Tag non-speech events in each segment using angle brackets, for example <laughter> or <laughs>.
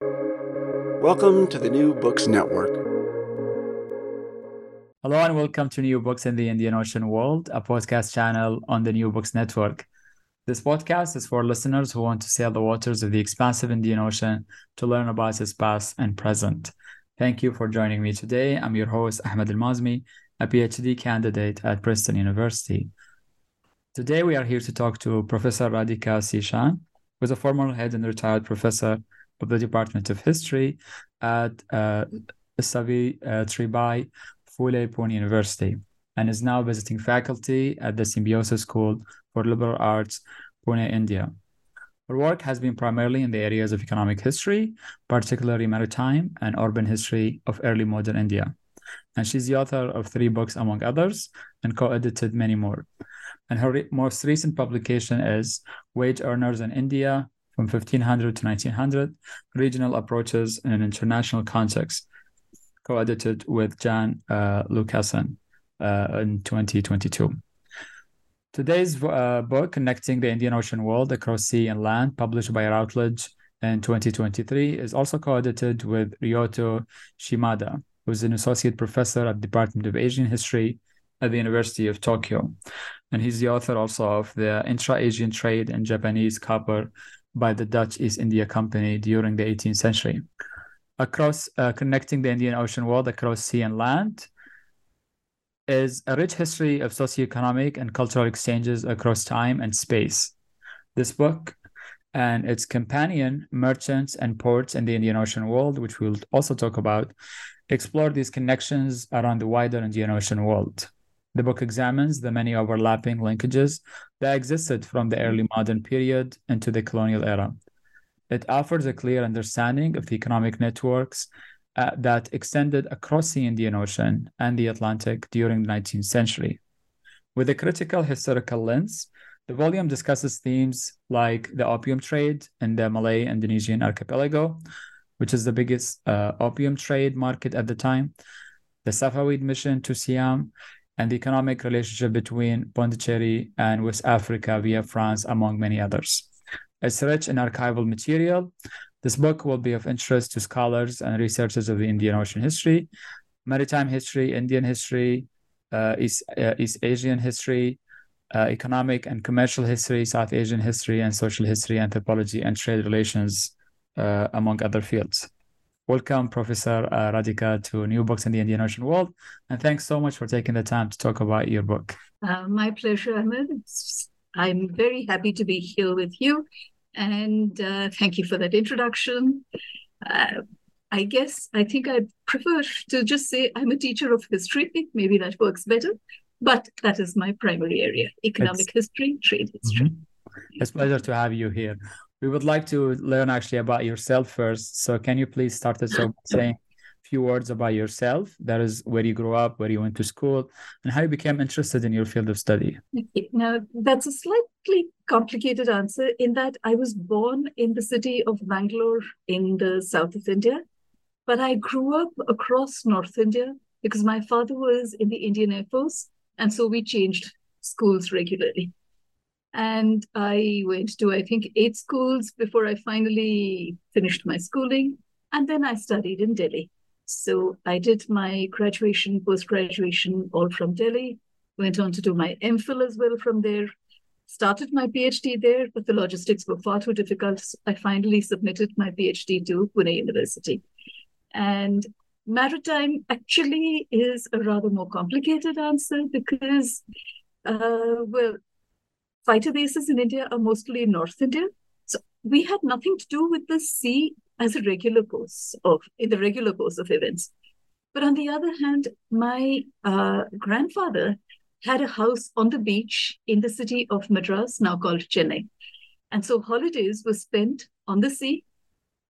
Welcome to the New Books Network. Hello and welcome to New Books in the Indian Ocean World, a podcast channel on the New Books Network. This podcast is for listeners who want to sail the waters of the expansive Indian Ocean to learn about its past and present. Thank you for joining me today. I'm your host, Ahmed Al Mazmi, a PhD candidate at Princeton University. Today, we are here to talk to Professor Radhika Seshan, who is a former head and retired professor of the Department of History at uh, Savi uh, Tribai Phule Pune University and is now visiting faculty at the Symbiosis School for Liberal Arts, Pune, India. Her work has been primarily in the areas of economic history, particularly maritime and urban history of early modern India. And she's the author of three books, among others, and co edited many more. And her re- most recent publication is Wage Earners in India from 1500 to 1900 Regional Approaches in an International Context, co edited with Jan uh, Lucassen uh, in 2022. Today's uh, book, Connecting the Indian Ocean World Across Sea and Land, published by Routledge in 2023, is also co edited with Ryuto Shimada, who is an associate professor at the Department of Asian History at the University of Tokyo. And he's the author also of the Intra Asian Trade in Japanese Copper by the Dutch East India Company during the 18th century. Across uh, connecting the Indian Ocean world across sea and land is a rich history of socioeconomic and cultural exchanges across time and space. This book and its companion, Merchants and Ports in the Indian Ocean World, which we'll also talk about, explore these connections around the wider Indian Ocean world. The book examines the many overlapping linkages that existed from the early modern period into the colonial era. It offers a clear understanding of the economic networks uh, that extended across the Indian Ocean and the Atlantic during the 19th century. With a critical historical lens, the volume discusses themes like the opium trade in the Malay Indonesian archipelago, which is the biggest uh, opium trade market at the time, the Safavid mission to Siam, and the economic relationship between Pondicherry and West Africa via France, among many others. It's rich in archival material. This book will be of interest to scholars and researchers of the Indian Ocean history, maritime history, Indian history, uh, East, uh, East Asian history, uh, economic and commercial history, South Asian history, and social history, anthropology, and trade relations, uh, among other fields. Welcome, Professor uh, Radhika, to New Books in the Indian Ocean World. And thanks so much for taking the time to talk about your book. Uh, my pleasure, Ahmed. I'm very happy to be here with you. And uh, thank you for that introduction. Uh, I guess I think I prefer to just say I'm a teacher of history. Maybe that works better. But that is my primary area economic it's, history, trade history. Mm-hmm. It's a pleasure to have you here we would like to learn actually about yourself first. So can you please start us off saying a few words about yourself? That is where you grew up, where you went to school, and how you became interested in your field of study. Now, that's a slightly complicated answer in that I was born in the city of Bangalore in the south of India, but I grew up across North India because my father was in the Indian Air Force. And so we changed schools regularly. And I went to, I think, eight schools before I finally finished my schooling. And then I studied in Delhi. So I did my graduation, post graduation, all from Delhi. Went on to do my MPhil as well from there. Started my PhD there, but the logistics were far too difficult. I finally submitted my PhD to Pune University. And maritime actually is a rather more complicated answer because, uh, well, fighter bases in India are mostly in North India. So we had nothing to do with the sea as a regular course of in the regular course of events. But on the other hand, my uh, grandfather had a house on the beach in the city of Madras, now called Chennai. And so holidays were spent on the sea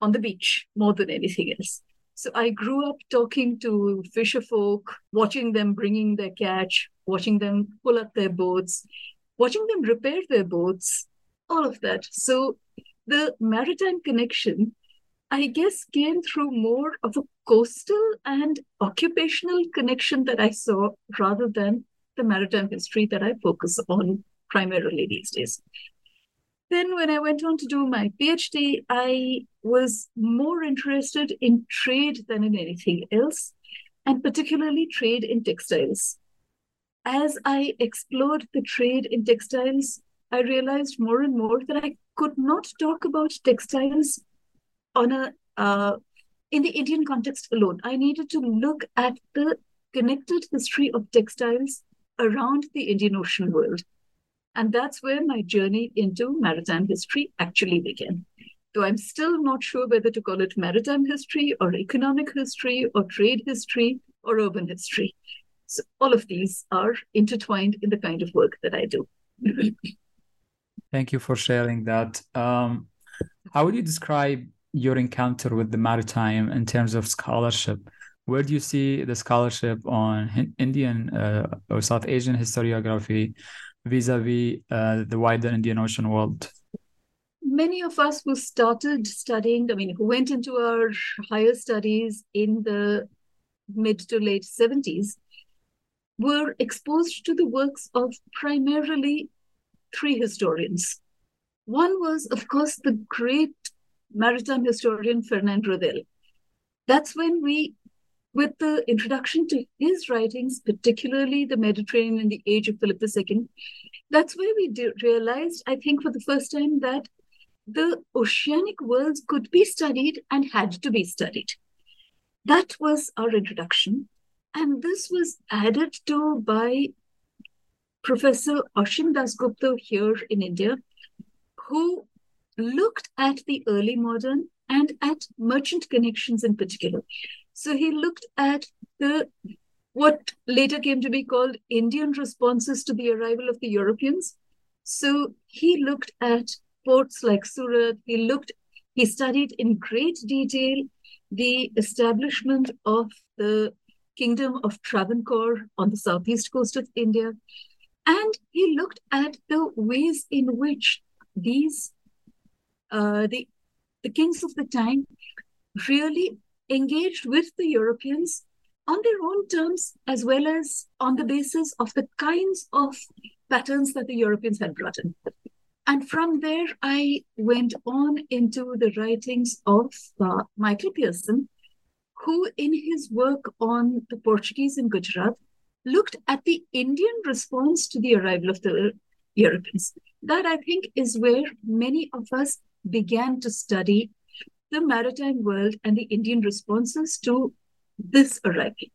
on the beach more than anything else. So I grew up talking to fisher folk, watching them bringing their catch, watching them pull up their boats, watching them repair their boats, all of that. So the maritime connection, I guess, came through more of a coastal and occupational connection that I saw rather than the maritime history that I focus on primarily these days. Then, when I went on to do my PhD, I was more interested in trade than in anything else, and particularly trade in textiles. As I explored the trade in textiles, I realized more and more that I could not talk about textiles on a uh, in the Indian context alone. I needed to look at the connected history of textiles around the Indian Ocean world. And that's where my journey into maritime history actually began. Though I'm still not sure whether to call it maritime history or economic history or trade history or urban history. So all of these are intertwined in the kind of work that I do. Thank you for sharing that. Um, how would you describe your encounter with the maritime in terms of scholarship? Where do you see the scholarship on Indian uh, or South Asian historiography vis-a-vis uh, the wider Indian Ocean world? Many of us who started studying, I mean, who went into our higher studies in the mid to late 70s, were exposed to the works of primarily three historians. One was, of course, the great maritime historian Fernand Braudel. That's when we with the introduction to his writings, particularly the Mediterranean in the age of Philip II, that's where we realized, I think, for the first time, that the oceanic worlds could be studied and had to be studied. That was our introduction. And this was added to by Professor Ashim Dasgupta here in India, who looked at the early modern and at merchant connections in particular. So he looked at the what later came to be called Indian responses to the arrival of the Europeans. So he looked at ports like Surat. He looked, he studied in great detail the establishment of the kingdom of Travancore on the southeast coast of India. And he looked at the ways in which these, uh, the, the kings of the time really engaged with the Europeans on their own terms, as well as on the basis of the kinds of patterns that the Europeans had brought in. And from there, I went on into the writings of uh, Michael Pearson, who, in his work on the Portuguese in Gujarat, looked at the Indian response to the arrival of the Europeans. That, I think, is where many of us began to study the maritime world and the Indian responses to this arrival.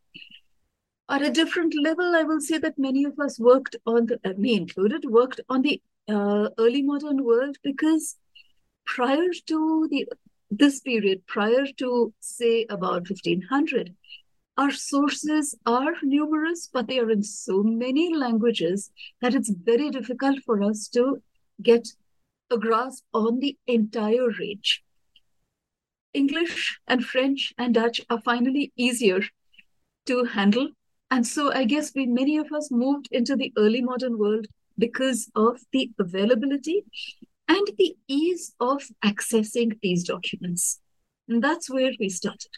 At a different level, I will say that many of us worked on, the, me included, worked on the uh, early modern world because prior to the this period, prior to say about 1500, our sources are numerous, but they are in so many languages that it's very difficult for us to get a grasp on the entire range. English and French and Dutch are finally easier to handle. And so I guess we many of us moved into the early modern world because of the availability and the ease of accessing these documents. And that's where we started.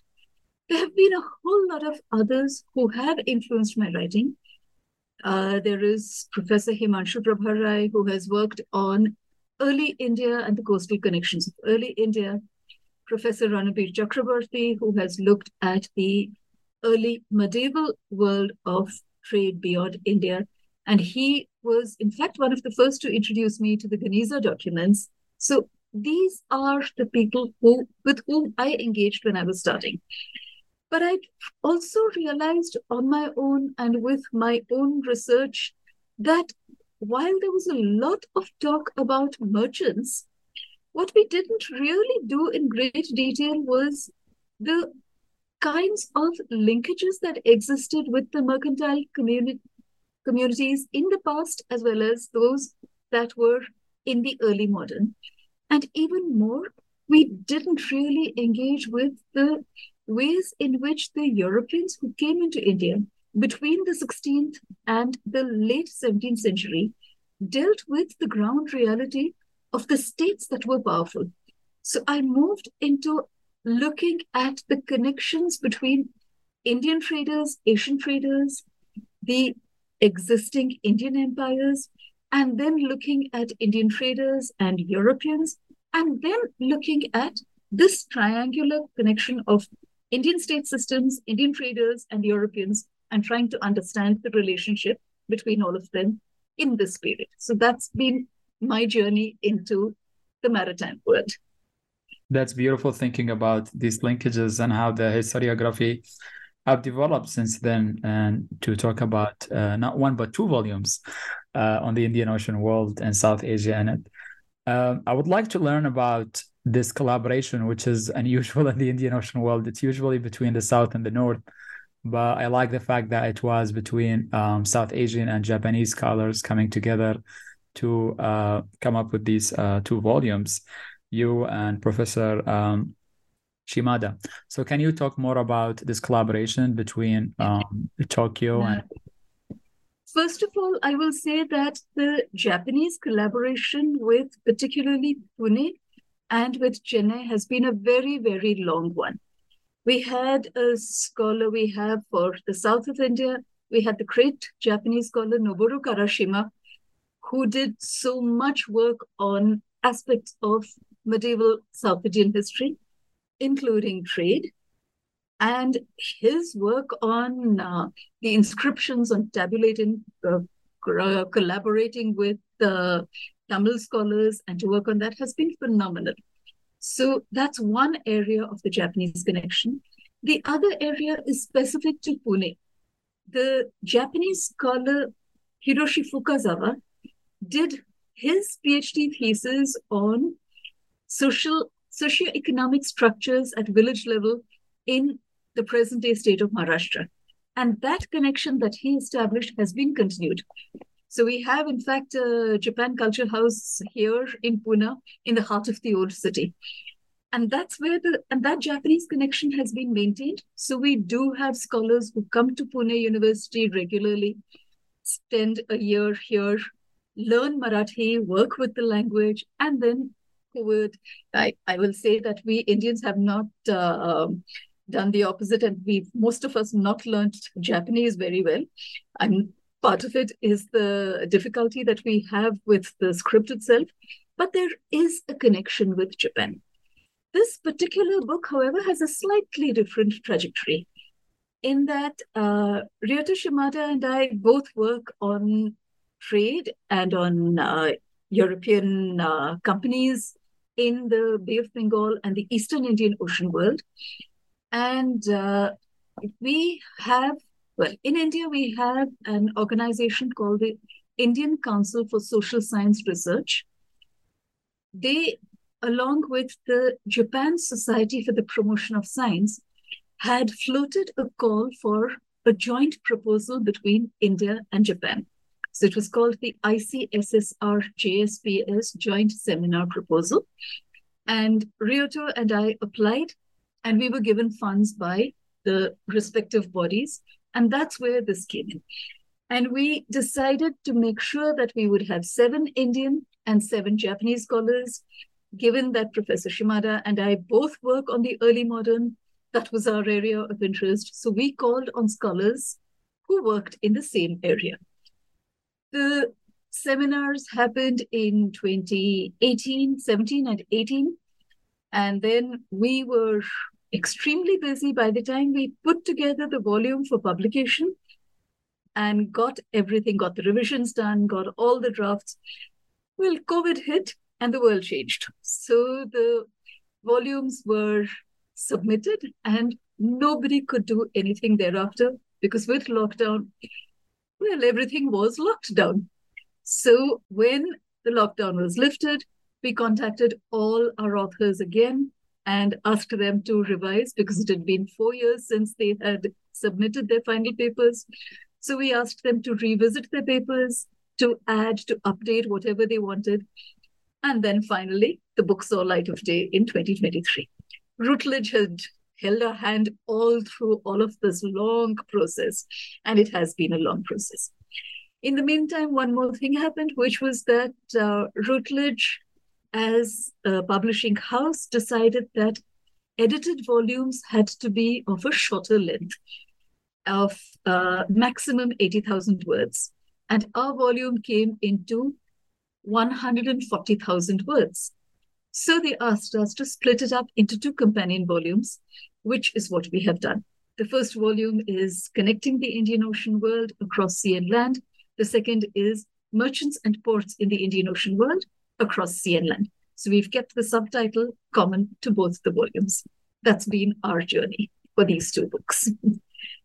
There have been a whole lot of others who have influenced my writing. Uh, there is Professor Himanshu Prabha Ray, who has worked on early India and the coastal connections of early India. Professor Ranabir Chakravarti, who has looked at the early medieval world of trade beyond India. And he was, in fact, one of the first to introduce me to the Geniza documents. So these are the people who with whom I engaged when I was starting. But I also realized on my own and with my own research that while there was a lot of talk about merchants, what we didn't really do in great detail was the kinds of linkages that existed with the mercantile communi- communities in the past, as well as those that were in the early modern. And even more, we didn't really engage with the ways in which the Europeans who came into India between the 16th and the late 17th century dealt with the ground reality of the states that were powerful. So I moved into looking at the connections between Indian traders, Asian traders, the existing Indian empires, and then looking at Indian traders and Europeans, and then looking at this triangular connection of Indian state systems, Indian traders, and Europeans, and trying to understand the relationship between all of them in this period. So that's been my journey into the maritime world. That's beautiful thinking about these linkages and how the historiography have developed since then, and to talk about uh, not one but two volumes uh, on the Indian Ocean world and South Asia in it. Um, I would like to learn about this collaboration, which is <laughs> unusual in the Indian Ocean world. It's usually between the South and the North, but I like the fact that it was between um, South Asian and Japanese scholars coming together to uh, come up with these uh, two volumes, you and Professor um, Shimada. So, can you talk more about this collaboration between um, Tokyo and? First of all, I will say that the Japanese collaboration with particularly Pune and with Chennai has been a very, very long one. We had a scholar we have for the south of India. We had the great Japanese scholar Noboru Karashima, who did so much work on aspects of medieval South Indian history, including trade. And his work on uh, the inscriptions on tabulating, uh, collaborating with the Tamil scholars and to work on that has been phenomenal. So that's one area of the Japanese connection. The other area is specific to Pune. The Japanese scholar Hiroshi Fukazawa did his PhD thesis on social socioeconomic structures at village level in the present day state of Maharashtra. And that connection that he established has been continued. So we have, in fact, a Japan Culture House here in Pune, in the heart of the old city. And that's where the and that Japanese connection has been maintained. So we do have scholars who come to Pune University regularly, spend a year here, learn Marathi, work with the language, and then would I, I will say that we Indians have not uh, um, done the opposite, and we've most of us not learned Japanese very well. And part of it is the difficulty that we have with the script itself, but there is a connection with Japan. This particular book, however, has a slightly different trajectory in that uh, Ryuto Shimada and I both work on trade and on uh, European uh, companies in the Bay of Bengal and the Eastern Indian Ocean world. And uh, we have, well, in India, we have an organization called the Indian Council for Social Science Research. They, along with the Japan Society for the Promotion of Science, had floated a call for a joint proposal between India and Japan. So it was called the ICSSR JSPS Joint Seminar Proposal. And Ryuto and I applied, and we were given funds by the respective bodies. And that's where this came in. And we decided to make sure that we would have seven Indian and seven Japanese scholars, given that Professor Shimada and I both work on the early modern. That was our area of interest. So we called on scholars who worked in the same area. The seminars happened in 2018, 17, and 18. And then we were extremely busy by the time we put together the volume for publication and got everything, got the revisions done, got all the drafts. Well, COVID hit and the world changed. So the volumes were submitted and nobody could do anything thereafter because with lockdown, well, everything was locked down. So when the lockdown was lifted, we contacted all our authors again and asked them to revise because it had been four years since they had submitted their final papers. So we asked them to revisit their papers, to add, to update whatever they wanted. And then finally, the book saw light of day in 2023. Routledge had held our hand all through all of this long process, and it has been a long process. In the meantime, one more thing happened, which was that uh, Routledge, as a publishing house, decided that edited volumes had to be of a shorter length, of uh, maximum 80,000 words. And our volume came into 140,000 words. So they asked us to split it up into two companion volumes, which is what we have done. The first volume is Connecting the Indian Ocean World Across Sea and Land. The second is Merchants and Ports in the Indian Ocean World Across Sea and Land. So we've kept the subtitle common to both the volumes. That's been our journey for these two books.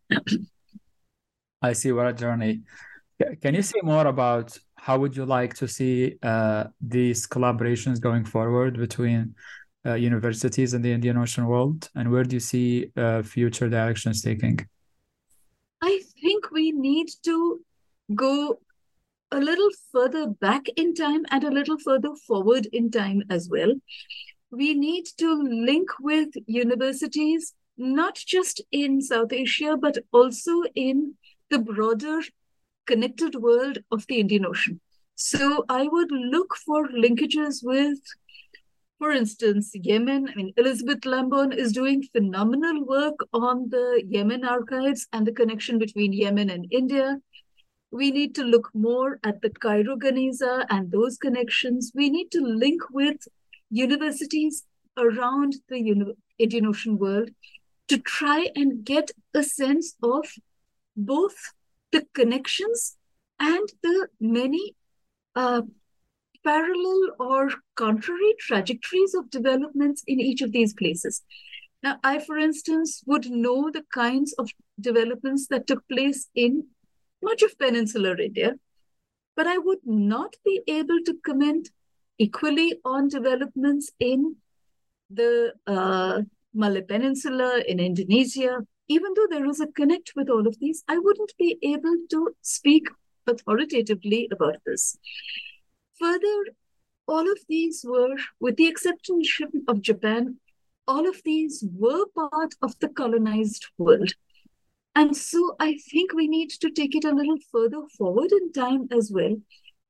<laughs> I see what a journey. Can you say more about how would you like to see uh, these collaborations going forward between uh, universities in the Indian Ocean world, and where do you see uh, future directions taking? I think we need to go a little further back in time and a little further forward in time as well. We need to link with universities, not just in South Asia, but also in the broader connected world of the Indian Ocean. So I would look for linkages with, for instance, Yemen. I mean, Elizabeth Lambourne is doing phenomenal work on the Yemen archives and the connection between Yemen and India. We need to look more at the Cairo Geniza and those connections. We need to link with universities around the Indian Ocean world to try and get a sense of both the connections and the many uh, parallel or contrary trajectories of developments in each of these places. Now, I, for instance, would know the kinds of developments that took place in much of peninsular India, but I would not be able to comment equally on developments in the uh, Malay Peninsula, in Indonesia, even though there is a connect with all of these, I wouldn't be able to speak authoritatively about this. Further, all of these were, with the exception of Japan, all of these were part of the colonized world. And so I think we need to take it a little further forward in time as well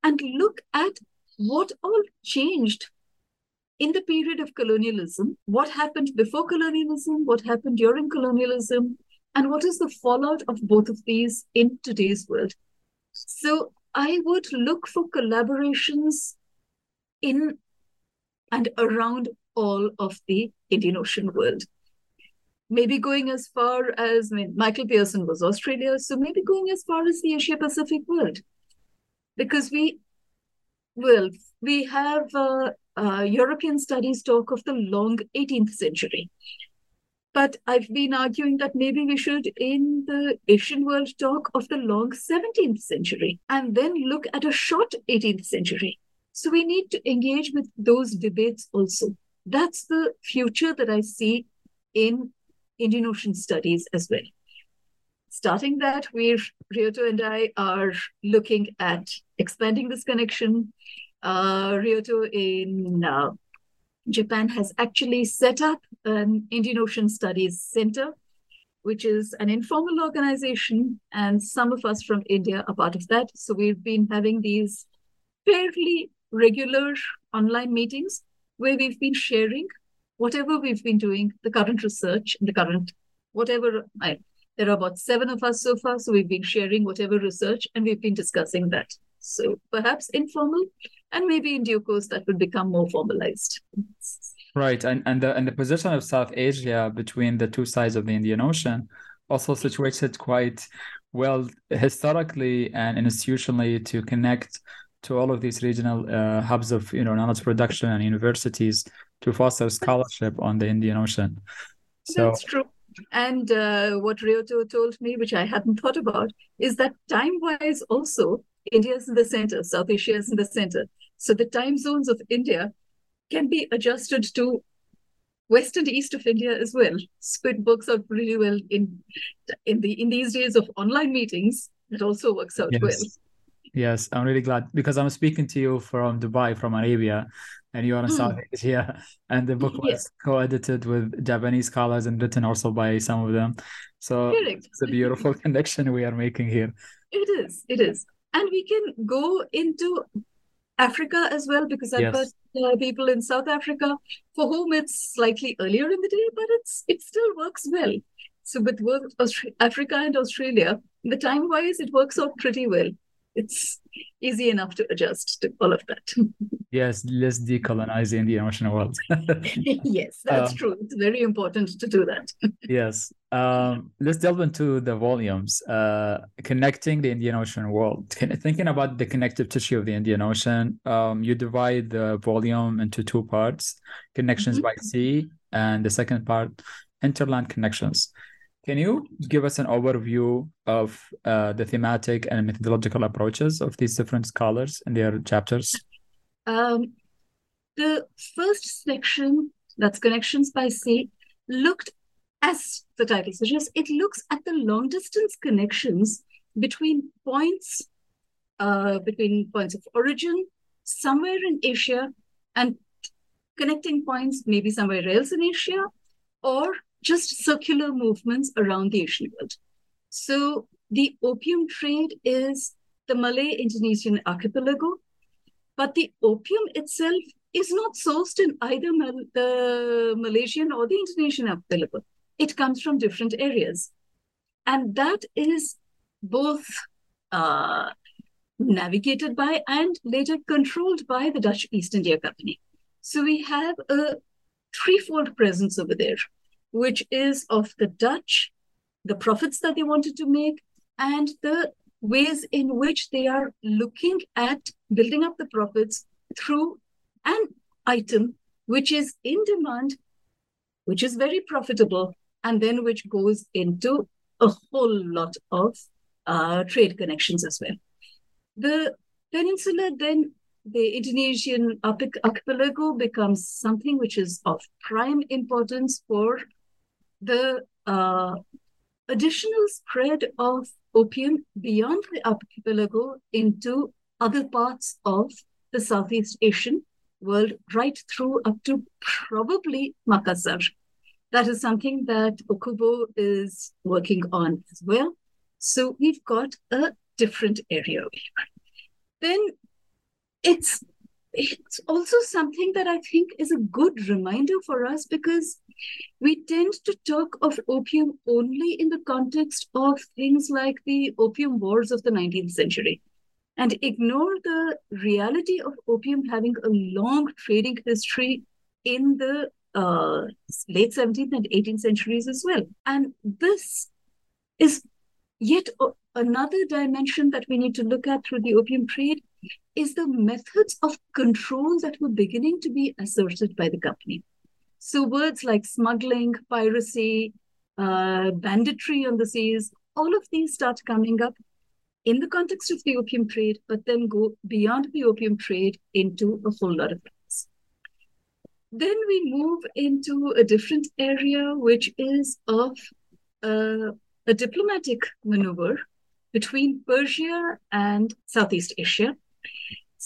and look at what all changed in the period of colonialism, what happened before colonialism, what happened during colonialism, and what is the fallout of both of these in today's world. So I would look for collaborations in and around all of the Indian Ocean world. Maybe going as far as I mean, Michael Pearson was Australia, so maybe going as far as the Asia Pacific world. Because we, well, we have uh, uh, European studies talk of the long 18th century. But I've been arguing that maybe we should, in the Asian world, talk of the long 17th century and then look at a short 18th century. So we need to engage with those debates also. That's the future that I see in Indian Ocean studies as well. Starting that, we're, Ryuto and I are looking at expanding this connection, uh, Ryuto in uh, Japan has actually set up an Indian Ocean Studies Center, which is an informal organization, and some of us from India are part of that. So we've been having these fairly regular online meetings where we've been sharing whatever we've been doing, the current research, the current whatever. I, there are about seven of us so far, so we've been sharing whatever research and we've been discussing that. So perhaps informal, and maybe in due course that will become more formalized. Right, and and the and the position of South Asia between the two sides of the Indian Ocean also situated quite well historically and institutionally to connect to all of these regional uh, hubs of you know knowledge production and universities to foster scholarship on the Indian Ocean. So that's true. And uh, what Ryuto told me, which I hadn't thought about, is that time-wise also India is in the center, South Asia is in the center. So the time zones of India can be adjusted to west and east of India as well. So it works out really well in in the in these days of online meetings. It also works out yes. well. Yes, I'm really glad because I'm speaking to you from Dubai, from Arabia. and you are in South Asia. And the book was Yes. co-edited with Japanese scholars and written also by some of them. So Correct. it's a beautiful <laughs> connection we are making here. It is, it is. And we can go into Africa as well because I've Yes. got uh, people in South Africa for whom it's slightly earlier in the day, but it's it still works well. So with Africa and Australia, the time wise, it works out pretty well. It's easy enough to adjust to all of that. <laughs> Yes, let's decolonize the Indian Ocean world. <laughs> yes, that's Um, true. It's very important to do that. <laughs> Yes. Um, let's delve into the volumes. Uh, connecting the Indian Ocean world. Thinking about the connective tissue of the Indian Ocean, um, you divide the volume into two parts: connections Mhm. by sea, and the second part, interland connections. Can you give us an overview of uh, the thematic and methodological approaches of these different scholars in their chapters? Um, the first section, that's Connections by Sea, looked, as the title suggests, it looks at the long distance connections between points, uh, between points of origin, somewhere in Asia, and connecting points maybe somewhere else in Asia, or just circular movements around the Asian world. So the opium trade is the Malay Indonesian archipelago, but the opium itself is not sourced in either Mal- the Malaysian or the Indonesian archipelago. It comes from different areas. And that is both uh, navigated by and later controlled by the Dutch East India Company. So we have a threefold presence over there, which is of the Dutch, the profits that they wanted to make, and the ways in which they are looking at building up the profits through an item which is in demand, which is very profitable, and then which goes into a whole lot of uh, trade connections as well. The peninsula, then the Indonesian archipelago becomes something which is of prime importance for the uh, additional spread of opium beyond the archipelago into other parts of the Southeast Asian world, right through up to probably Makassar. That is something that Okubo is working on as well. So we've got a different area here. Then it's it's also something that I think is a good reminder for us because we tend to talk of opium only in the context of things like the opium wars of the 19th century and ignore the reality of opium having a long trading history in the uh, late 17th and 18th centuries as well. And this is yet another dimension that we need to look at through the opium trade is the methods of control that were beginning to be asserted by the company. So words like smuggling, piracy, uh, banditry on the seas, all of these start coming up in the context of the opium trade, but then go beyond the opium trade into a whole lot of things. Then we move into a different area, which is of uh, a diplomatic maneuver between Persia and Southeast Asia.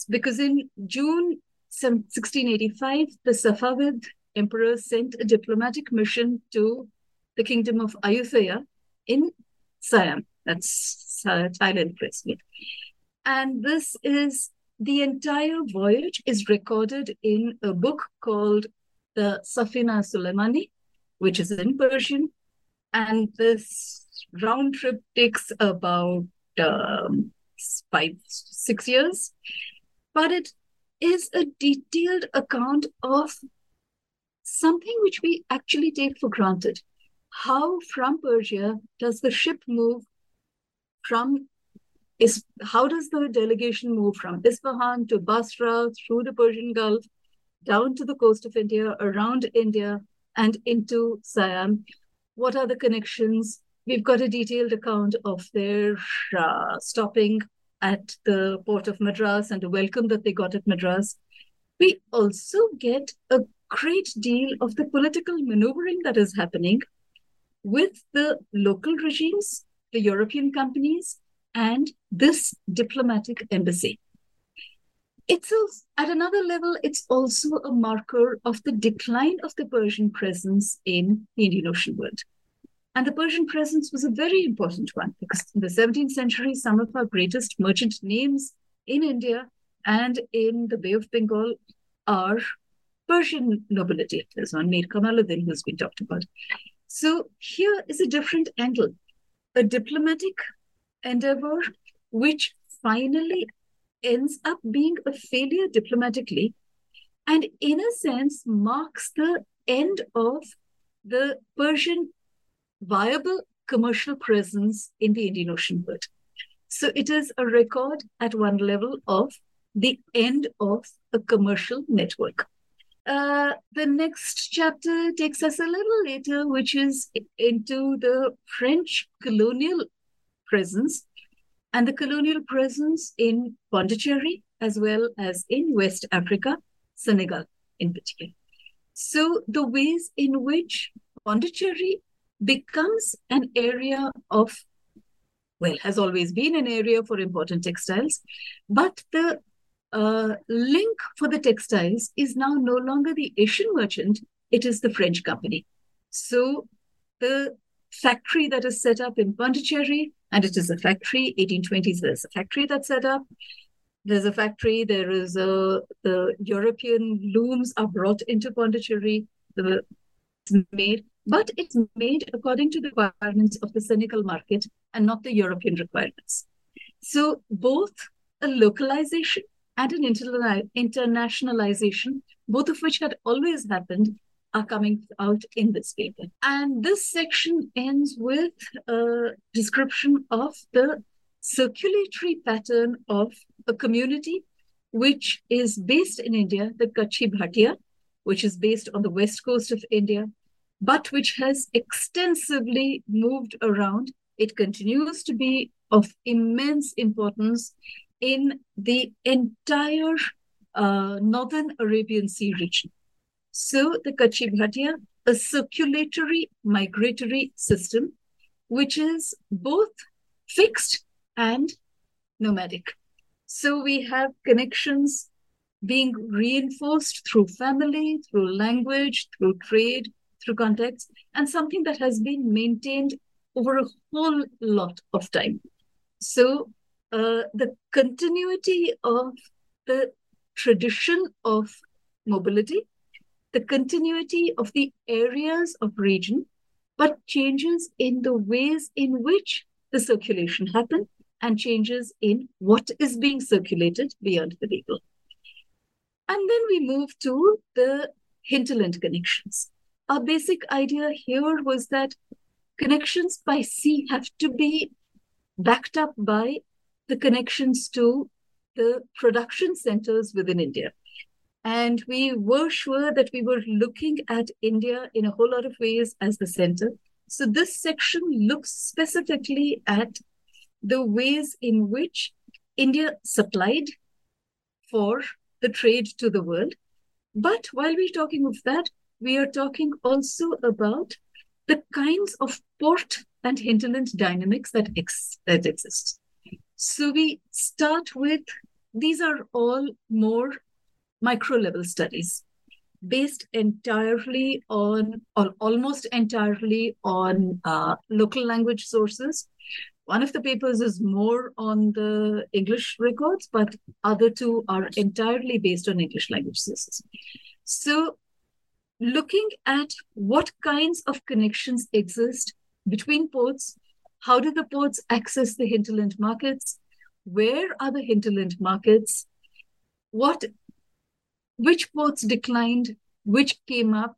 Because in June 1685, the Safavid emperor sent a diplomatic mission to the kingdom of Ayutthaya in Siam. That's uh, Thailand, presently. And this is the entire voyage is recorded in a book called the Safina Sulaimani, which is in Persian. And this round trip takes about um, five, six years. But it is a detailed account of something which we actually take for granted. How from Persia does the ship move from is how does the delegation move from Isfahan to Basra through the Persian Gulf down to the coast of India, around India, and into Siam? What are the connections? We've got a detailed account of their uh, stopping at the port of Madras and the welcome that they got at Madras. We also get a great deal of the political maneuvering that is happening with the local regimes, the European companies, and this diplomatic embassy. it's at another level, it's also a marker of the decline of the Persian presence in the Indian Ocean world. And the Persian presence was a very important one because in the 17th century, some of our greatest merchant names in India and in the Bay of Bengal are Persian nobility. There's one Mir Kamaluddin who's been talked about. So here is a different angle, a diplomatic endeavor which finally ends up being a failure diplomatically and in a sense marks the end of the Persian viable commercial presence in the Indian Ocean world. So it is a record at one level of the end of a commercial network. Uh, the next chapter takes us a little later, which is into the French colonial presence and the colonial presence in Pondicherry as well as in West Africa, Senegal in particular. So the ways in which Pondicherry becomes an area of, well, has always been an area for important textiles, but the uh, link for the textiles is now no longer the Asian merchant, it is the French company. So the factory that is set up in Pondicherry, and it is a factory, 1820s, there's a factory that's set up. There's a factory, there is a, the European looms are brought into Pondicherry, the, it's made, but it's made according to the requirements of the Senegal market and not the European requirements. So both a localization and an internationalization, both of which had always happened, are coming out in this paper. And this section ends with a description of the circulatory pattern of a community which is based in India, the Kutchi Bhatia, which is based on the west coast of India, but which has extensively moved around. It continues to be of immense importance in the entire uh, northern Arabian Sea region. So the Kutchi Bhatia, a circulatory migratory system, which is both fixed and nomadic. So we have connections being reinforced through family, through language, through trade, through context, and something that has been maintained over a whole lot of time. So uh, the continuity of the tradition of mobility, the continuity of the areas of region, but changes in the ways in which the circulation happen and changes in what is being circulated beyond the people. And then we move to the hinterland connections. Our basic idea here was that connections by sea have to be backed up by the connections to the production centers within India. And we were sure that we were looking at India in a whole lot of ways as the center. So this section looks specifically at the ways in which India supplied for the trade to the world. But while we're talking of that, we are talking also about the kinds of port and hinterland dynamics that, ex- that exist. So we start with these are all more micro level studies based entirely on, or almost entirely on uh, local language sources. One of the papers is more on the English records, but other two are entirely based on English language sources. So, looking at what kinds of connections exist between ports how do the ports access the hinterland markets? Where are the hinterland markets? What, which ports declined? Which came up?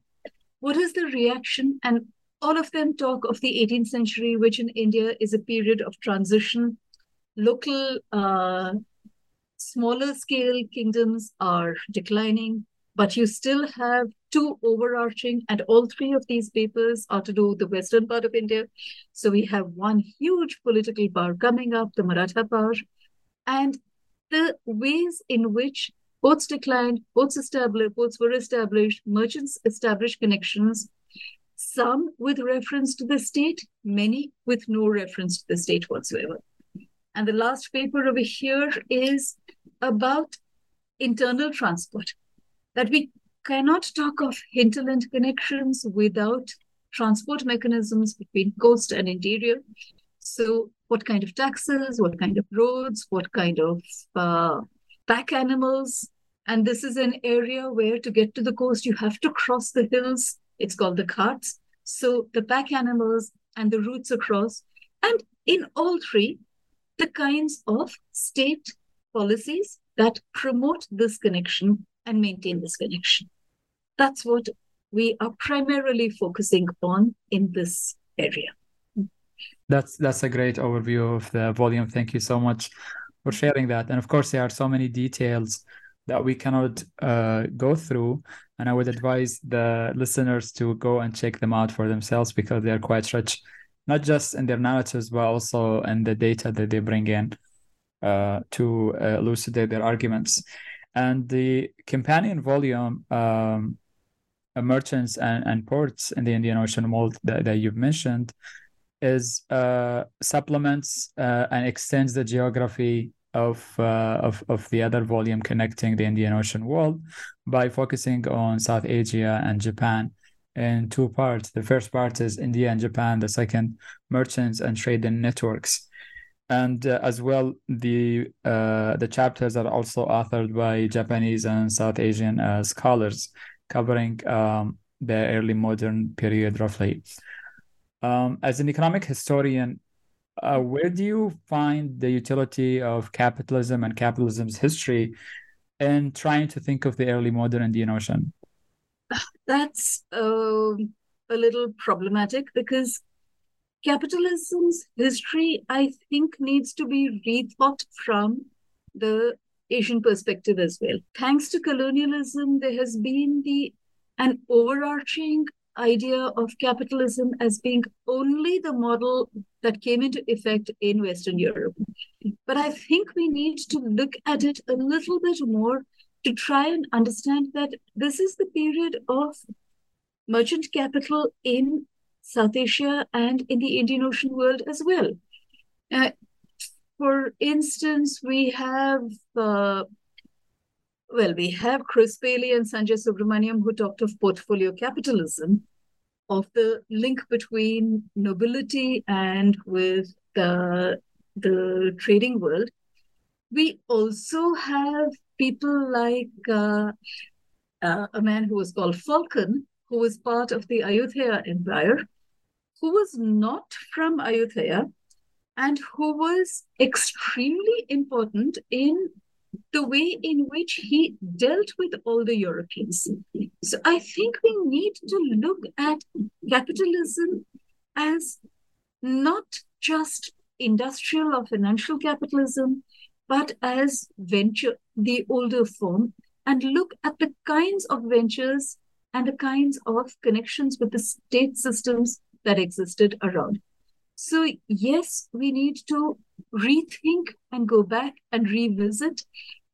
What is the reaction? And all of them talk of the 18th century, which in India is a period of transition. Local, uh, smaller scale kingdoms are declining, but you still have two overarching, and all three of these papers are to do with the western part of India. So we have one huge political power coming up, the Maratha power, and the ways in which ports declined, ports established, ports were established, merchants established connections, some with reference to the state, many with no reference to the state whatsoever. And the last paper over here is about internal transport, that we cannot talk of hinterland connections without transport mechanisms between coast and interior. So, what kind of taxes, what kind of roads, what kind of uh, pack animals. And this is an area where to get to the coast, you have to cross the hills. It's called the Ghats. So, the pack animals and the routes across. And in all three, the kinds of state policies that promote this connection and maintain this connection. That's what we are primarily focusing on in this area. That's that's a great overview of the volume. Thank you so much for sharing that. And of course, there are so many details that we cannot uh, go through. And I would advise the listeners to go and check them out for themselves because they are quite rich, not just in their narratives, but also in the data that they bring in uh, to uh, elucidate their arguments. And the companion volume um, uh, merchants and, and ports in the Indian Ocean world that, that you've mentioned is uh, supplements uh, and extends the geography of, uh, of of the other volume connecting the Indian Ocean world by focusing on South Asia and Japan in two parts. The first part is India and Japan. The second, merchants and trading networks. And uh, as well, the uh, the chapters are also authored by Japanese and South Asian scholars covering um, the early modern period roughly. Um, as an economic historian, uh, where do you find the utility of capitalism and capitalism's history in trying to think of the early modern Indian Ocean? That's uh, a little problematic because capitalism's history, I think, needs to be rethought from the Asian perspective as well. Thanks to colonialism, there has been the an overarching idea of capitalism as being only the model that came into effect in Western Europe. But I think we need to look at it a little bit more to try and understand that this is the period of merchant capital in South Asia and in the Indian Ocean world as well. Uh, for instance, we have uh, well, we have Chris Bayly and Sanjay Subrahmanyam who talked of portfolio capitalism, of the link between nobility and with the the trading world. We also have people like uh, uh, a man who was called Phaulkon, who was part of the Ayutthaya Empire, who was not from Ayutthaya, and who was extremely important in the way in which he dealt with all the Europeans. So I think we need to look at capitalism as not just industrial or financial capitalism, but as venture, the older form, and look at the kinds of ventures and the kinds of connections with the state systems that existed around. So, yes, we need to rethink and go back and revisit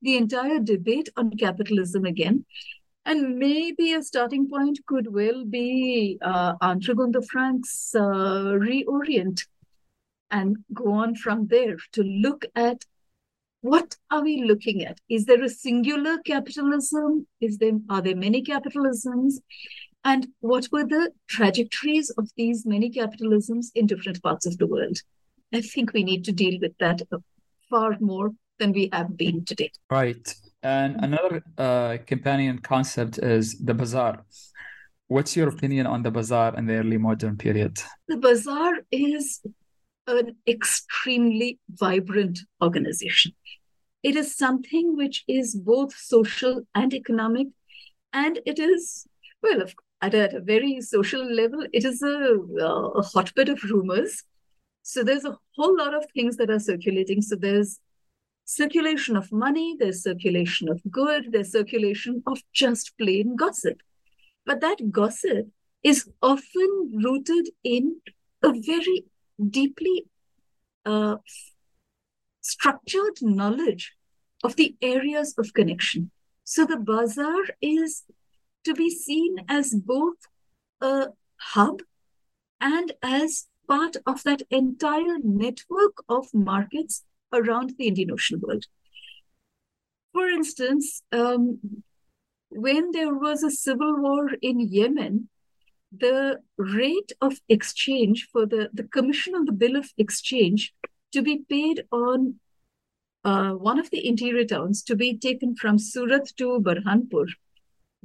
the entire debate on capitalism again. And maybe a starting point could well be uh, Andre Frank's uh, reorient and go on from there to look at what are we looking at? Is there a singular capitalism? Is there are there many capitalisms? And what were the trajectories of these many capitalisms in different parts of the world? I think we need to deal with that far more than we have been today. Right. And another uh, companion concept is the bazaar. What's your opinion on the bazaar in the early modern period? The bazaar is an extremely vibrant organization. It is something which is both social and economic, and it is, well, at a, at a very social level, it is a, a hotbed of rumors. So there's a whole lot of things that are circulating. So there's circulation of money, there's circulation of good, there's circulation of just plain gossip. But that gossip is often rooted in a very deeply uh, structured knowledge of the areas of connection. So the bazaar is to be seen as both a hub and as part of that entire network of markets around the Indian Ocean world. For instance, um, when there was a civil war in Yemen, the rate of exchange for the, the commission on the bill of exchange to be paid on uh, one of the interior towns to be taken from Surat to Burhanpur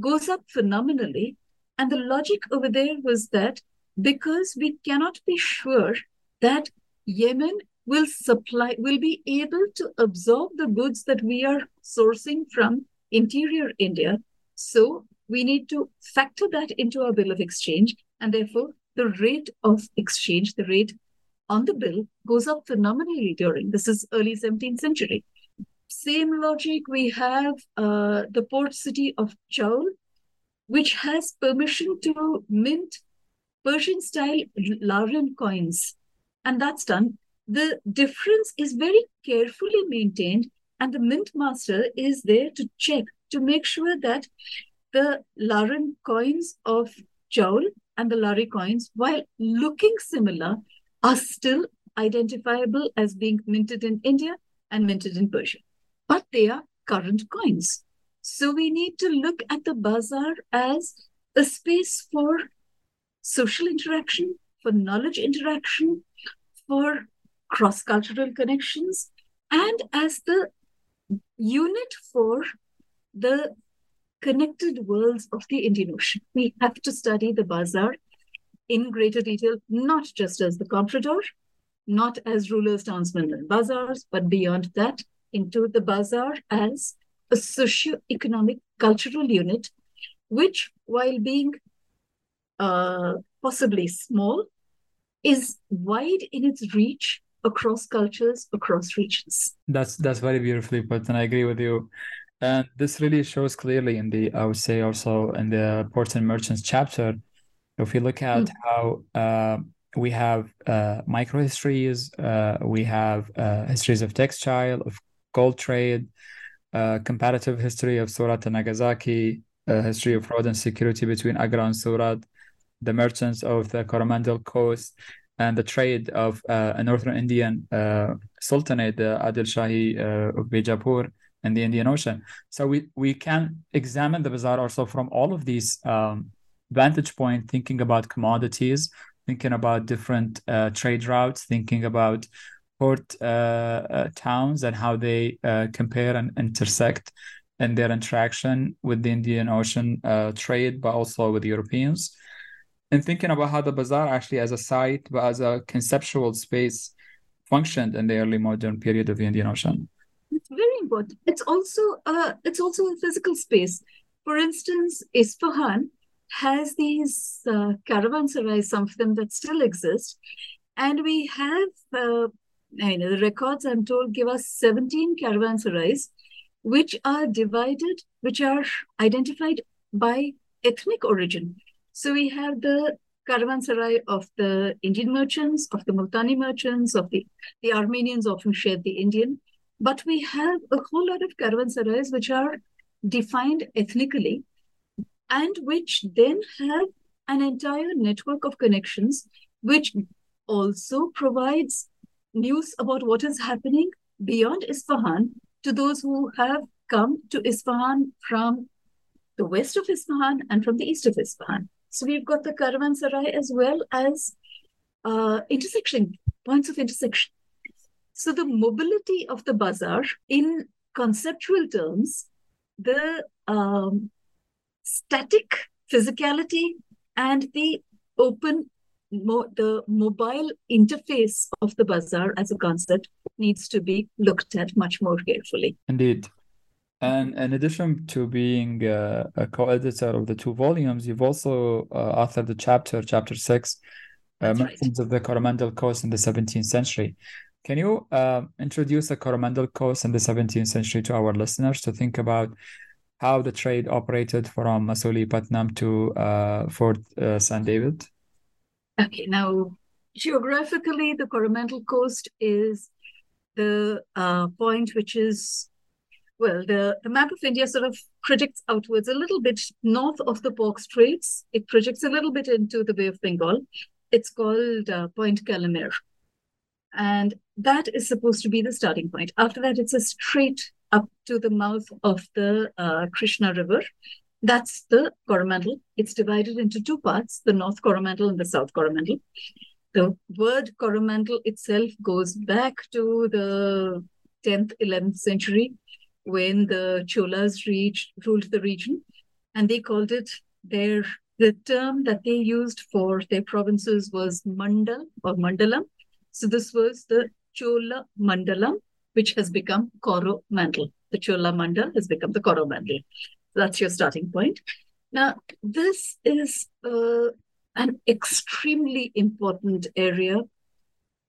goes up phenomenally. And the logic over there was that because we cannot be sure that Yemen will supply, will be able to absorb the goods that we are sourcing from interior India. So we need to factor that into our bill of exchange. And therefore, the rate of exchange, the rate on the bill goes up phenomenally during this is early 17th century. Same logic, we have uh, the port city of Chaul, which has permission to mint Persian style Larin coins. And that's done. The difference is very carefully maintained, and the mint master is there to check to make sure that the Larin coins of Chaul and the Lari coins, while looking similar, are still identifiable as being minted in India and minted in Persia. But they are current coins. So we need to look at the bazaar as a space for social interaction, for knowledge interaction, for cross cultural connections, and as the unit for the connected worlds of the Indian Ocean. We have to study the bazaar in greater detail, not just as the comprador, not as rulers, townsmen, and bazaars, but beyond that, into the bazaar as a socio-economic cultural unit, which, while being uh, possibly small, is wide in its reach across cultures, across regions. That's that's very beautifully put, and I agree with you. And this really shows clearly in the, I would say, also in the ports and merchants chapter. If you look at mm. how uh, we have uh, micro histories, uh, we have uh, histories of textile, of gold trade, uh, comparative history of Surat and Nagasaki, history of fraud and security between Agra and Surat, the merchants of the Coromandel coast, and the trade of uh, a northern Indian uh, sultanate, the Adil Shahi uh, of Bijapur, and the Indian Ocean. So we we can examine the bazaar also from all of these um, vantage point, thinking about commodities, thinking about different uh, trade routes, thinking about port uh, uh, towns and how they uh, compare and intersect in their interaction with the Indian Ocean trade, but also with Europeans. And thinking about how the bazaar actually as a site, but as a conceptual space functioned in the early modern period of the Indian Ocean. It's very important. It's also uh, it's also a physical space. For instance, Isfahan has these uh, caravanserais, some of them that still exist, and we have uh, I know the records. I'm told give us 17 caravanserais, which are divided, which are identified by ethnic origin. So we have the caravanserai of the Indian merchants, of the Multani merchants, of the, the Armenians often shared the Indian. But we have a whole lot of caravanserais which are defined ethnically and which then have an entire network of connections, which also provides news about what is happening beyond Isfahan to those who have come to Isfahan from the west of Isfahan and from the east of Isfahan. So we've got the caravanserai as well as uh, intersection points of intersection. So the mobility of the bazaar, in conceptual terms, the um, static physicality and the open, mo- the mobile interface of the bazaar as a concept needs to be looked at much more carefully. Indeed. And in addition to being uh, a co-editor of the two volumes, you've also uh, authored the chapter, chapter six, uh, Merchants right. of the Coromandel Coast in the 17th century. Can you uh, introduce the Coromandel Coast in the 17th century to our listeners to think about how the trade operated from Masulipatam to uh, Fort uh, San David? Okay, now geographically, the Coromandel Coast is the uh, point which is, well, the, the map of India sort of projects outwards a little bit north of the Palk Straits. It projects a little bit into the Bay of Bengal. It's called uh, Point Calimere. And that is supposed to be the starting point. After that, it's a straight up to the mouth of the uh, Krishna River. That's the Coromandel. It's divided into two parts the North Coromandel and the South Coromandel. The word Coromandel itself goes back to the 10th, 11th century when the Cholas reached, ruled the region, and they called it their the term that they used for their provinces was mandal or mandalam. So this was the Chola Mandalam, which has become Coromandel. The Chola Mandal has become the Coromandel. That's your starting point. Now, this is uh, an extremely important area.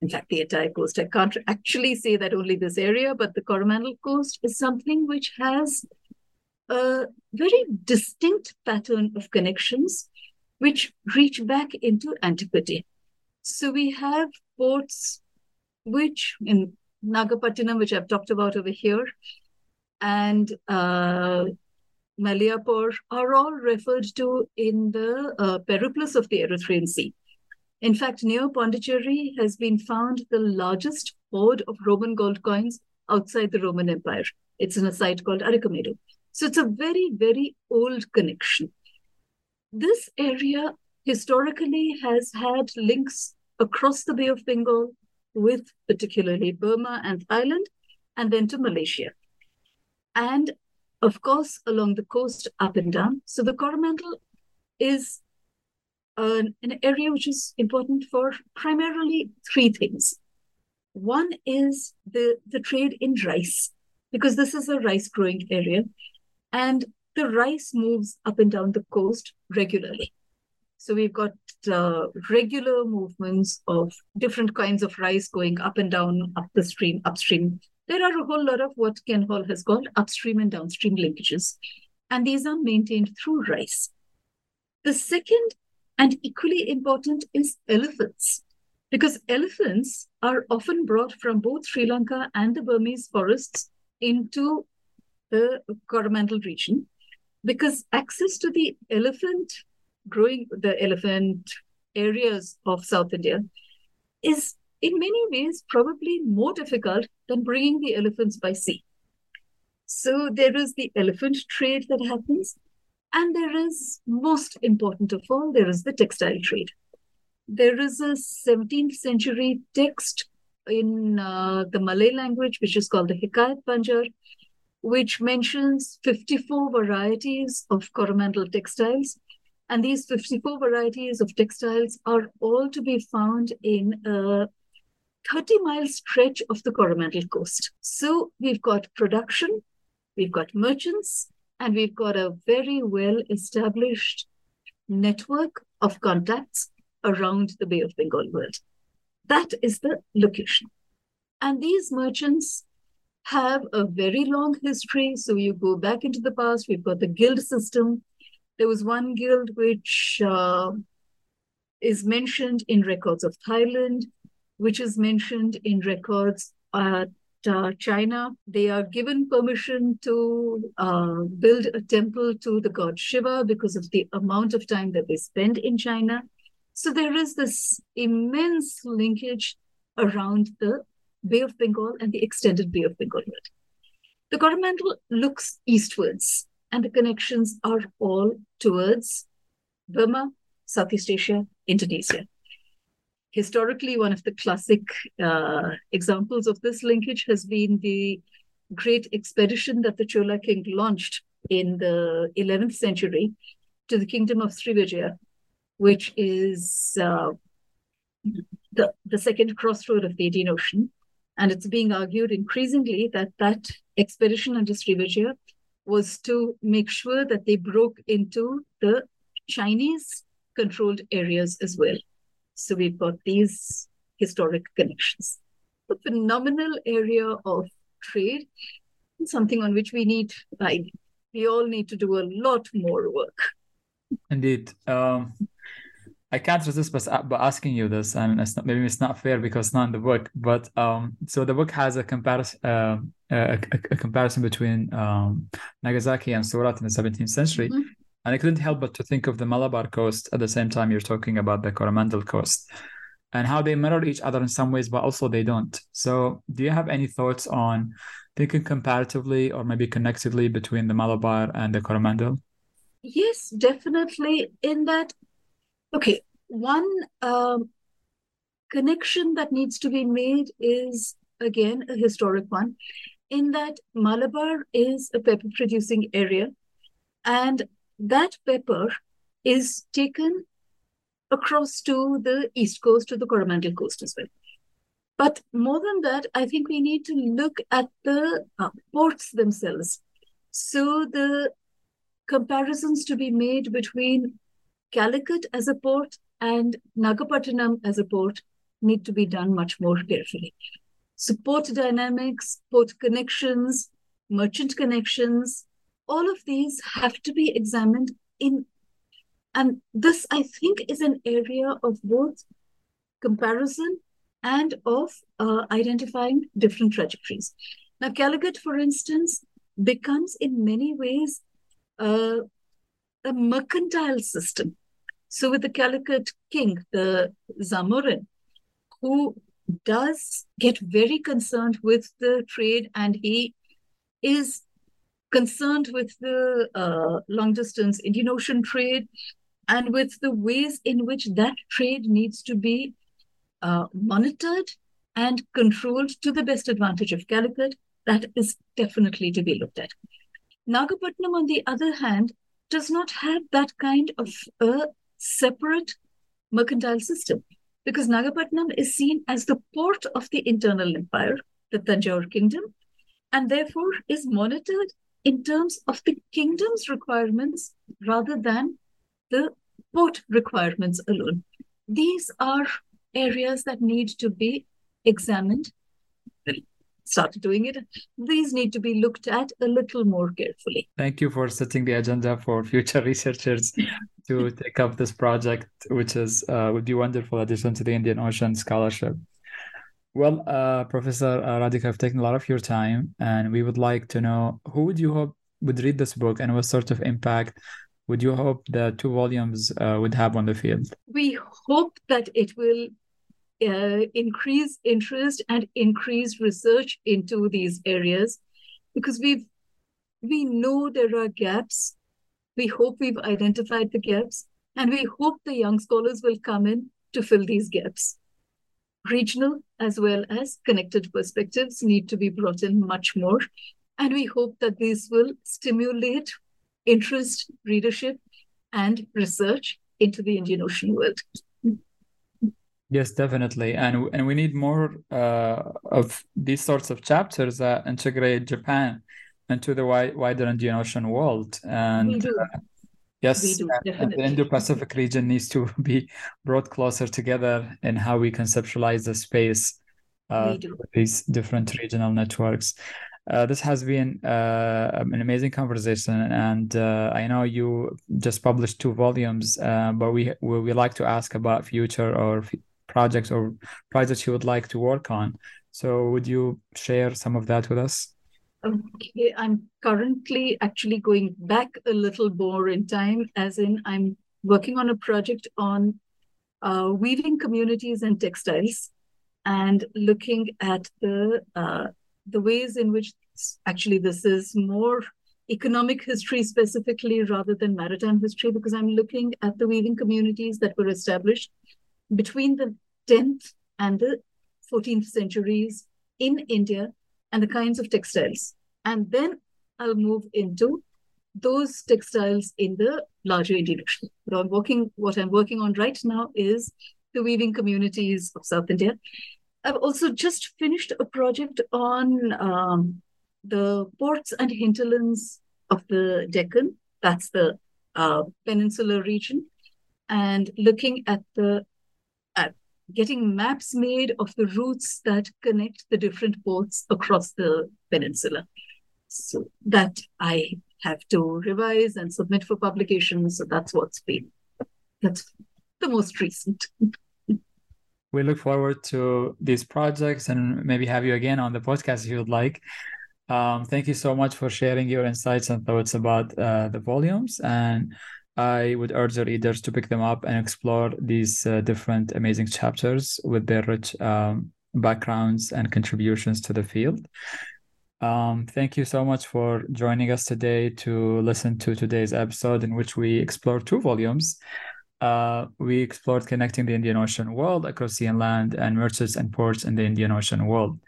In fact, the entire coast. I can't actually say that only this area, but the Coromandel Coast is something which has a very distinct pattern of connections which reach back into antiquity. So we have ports which in Nagapattinam, which I've talked about over here, and uh, Maliapur are all referred to in the uh, Periplus of the Erythraean Sea. In fact, near Pondicherry has been found the largest hoard of Roman gold coins outside the Roman Empire. It's in a site called Arikamedu. So it's a very, very old connection. This area historically has had links across the Bay of Bengal with particularly Burma and Thailand, and then to Malaysia. And of course, along the coast up and down. So the Coromandel is an, an area which is important for primarily three things. One is the, the trade in rice, because this is a rice growing area. And the rice moves up and down the coast regularly. So we've got uh, regular movements of different kinds of rice going up and down, up the stream, upstream. There are a whole lot of what Ken Hall has called upstream and downstream linkages. And these are maintained through rice. The second and equally important is elephants, because elephants are often brought from both Sri Lanka and the Burmese forests into the Coromandel region, because access to the elephant growing the elephant areas of South India is in many ways probably more difficult than bringing the elephants by sea. So there is the elephant trade that happens, and there is, most important of all, there is the textile trade. There is a 17th century text in uh, the Malay language, which is called the Hikayat Banjar, which mentions 54 varieties of Coromandel textiles and these 54 varieties of textiles are all to be found in a 30 mile stretch of the Coromandel coast. So we've got production, we've got merchants, and we've got a very well established network of contacts around the Bay of Bengal world. That is the location. And these merchants have a very long history. So you go back into the past, we've got the guild system, there was one guild which uh, is mentioned in records of Thailand, which is mentioned in records at uh, China. They are given permission to uh, build a temple to the god Shiva because of the amount of time that they spend in China. So there is this immense linkage around the Bay of Bengal and the extended Bay of Bengal. The Coromandel looks eastwards and the connections are all towards Burma, Southeast Asia, Indonesia. Historically, one of the classic uh, examples of this linkage has been the great expedition that the Chola king launched in the 11th century to the kingdom of Srivijaya, which is uh, the, the second crossroad of the Indian Ocean. And it's being argued increasingly that that expedition under Srivijaya was to make sure that they broke into the Chinese controlled areas as well. So we've got these historic connections. A phenomenal area of trade, something on which we need, like, we all need to do a lot more work. Indeed. Um, I can't resist but, uh, but asking you this, and it's not, maybe it's not fair because it's not in the book. But um, so the book has a comparison, uh, a, a, a, comparison between um, Nagasaki and Surat in the 17th century, mm-hmm. And I couldn't help but to think of the Malabar coast at the same time you're talking about the Coromandel coast. and how they mirror each other in some ways, but also they don't. So, do you have any thoughts on thinking comparatively or maybe connectively between the Malabar and the Coromandel? Yes, definitely. In that, okay, one um, connection that needs to be made is again a historic one, in that Malabar is a pepper producing area, and that pepper is taken across to the east coast, to the Coromandel coast as well. But more than that, I think we need to look at the uh, ports themselves. So the comparisons to be made between Calicut as a port and Nagapattinam as a port need to be done much more carefully. So port dynamics, port connections, merchant connections, all of these have to be examined in and this, I think, is an area of both comparison and of uh, identifying different trajectories. Now, Calicut, for instance, becomes in many ways uh, a mercantile system. So, with the Calicut king, the Zamorin, who does get very concerned with the trade and he is concerned with the uh, long distance Indian Ocean trade and with the ways in which that trade needs to be uh, monitored and controlled to the best advantage of Calicut, that is definitely to be looked at. Nagapattinam, on the other hand, does not have that kind of a separate mercantile system because Nagapattinam is seen as the port of the internal empire, the Tanjore kingdom, and therefore is monitored in terms of the kingdom's requirements rather than the port requirements alone. These are areas that need to be examined. Started doing it. These need to be looked at a little more carefully. Thank you for setting the agenda for future <laughs> researchers to <laughs> take up this project, which is uh, would be wonderful addition to the Indian Ocean scholarship. Well, uh, Professor uh, Radhika, I've taken a lot of your time, and we would like to know who would you hope would read this book and what sort of impact would you hope the two volumes uh, would have on the field? We hope that it will uh, increase interest and increase research into these areas because we've we know there are gaps. We hope we've identified the gaps, and we hope the young scholars will come in to fill these gaps. Regional as well as connected perspectives need to be brought in much more. And we hope that this will stimulate interest, readership, and research into the Indian Ocean world. Yes, definitely, and and we need more uh, of these sorts of chapters that integrate Japan into the wide, wider Indian Ocean world. And uh, yes, do, and the Indo-Pacific region needs to <laughs> be brought closer together in how we conceptualize the space uh, these different regional networks. Uh, this has been uh, an amazing conversation, and uh, I know you just published two volumes, uh, but we we, we like to ask about future or f- projects or projects you would like to work on. So, would you share some of that with us? Okay, I'm currently actually going back a little more in time, as in I'm working on a project on uh, weaving communities and textiles, and looking at the uh, the ways in which actually this is more economic history specifically rather than maritime history because I'm looking at the weaving communities that were established between the 10th and the 14th centuries in India and the kinds of textiles. And then I'll move into those textiles in the larger Indian Ocean. What I'm working, what I'm working on right now is the weaving communities of South India. I've also just finished a project on um, the ports and hinterlands of the Deccan, that's the uh, peninsular region, and looking at the getting maps made of the routes that connect the different ports across the peninsula. So that I have to revise and submit for publication. So that's what's been that's the most recent. we look forward to these projects and maybe have you again on the podcast if you would like. Um, thank you so much for sharing your insights and thoughts about uh, the volumes. And I would urge the readers to pick them up and explore these uh, different amazing chapters with their rich um, backgrounds and contributions to the field. Um, thank you so much for joining us today to listen to today's episode, in which we explore two volumes. Uh, we explored connecting the Indian Ocean world across sea and land and merchants and ports in the Indian Ocean world.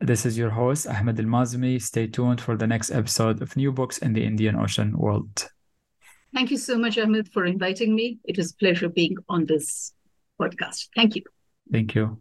This is your host, Ahmed Al Mazmi. Stay tuned for the next episode of New Books in the Indian Ocean World. Thank you so much, Ahmed, for inviting me. It was a pleasure being on this podcast. Thank you. Thank you.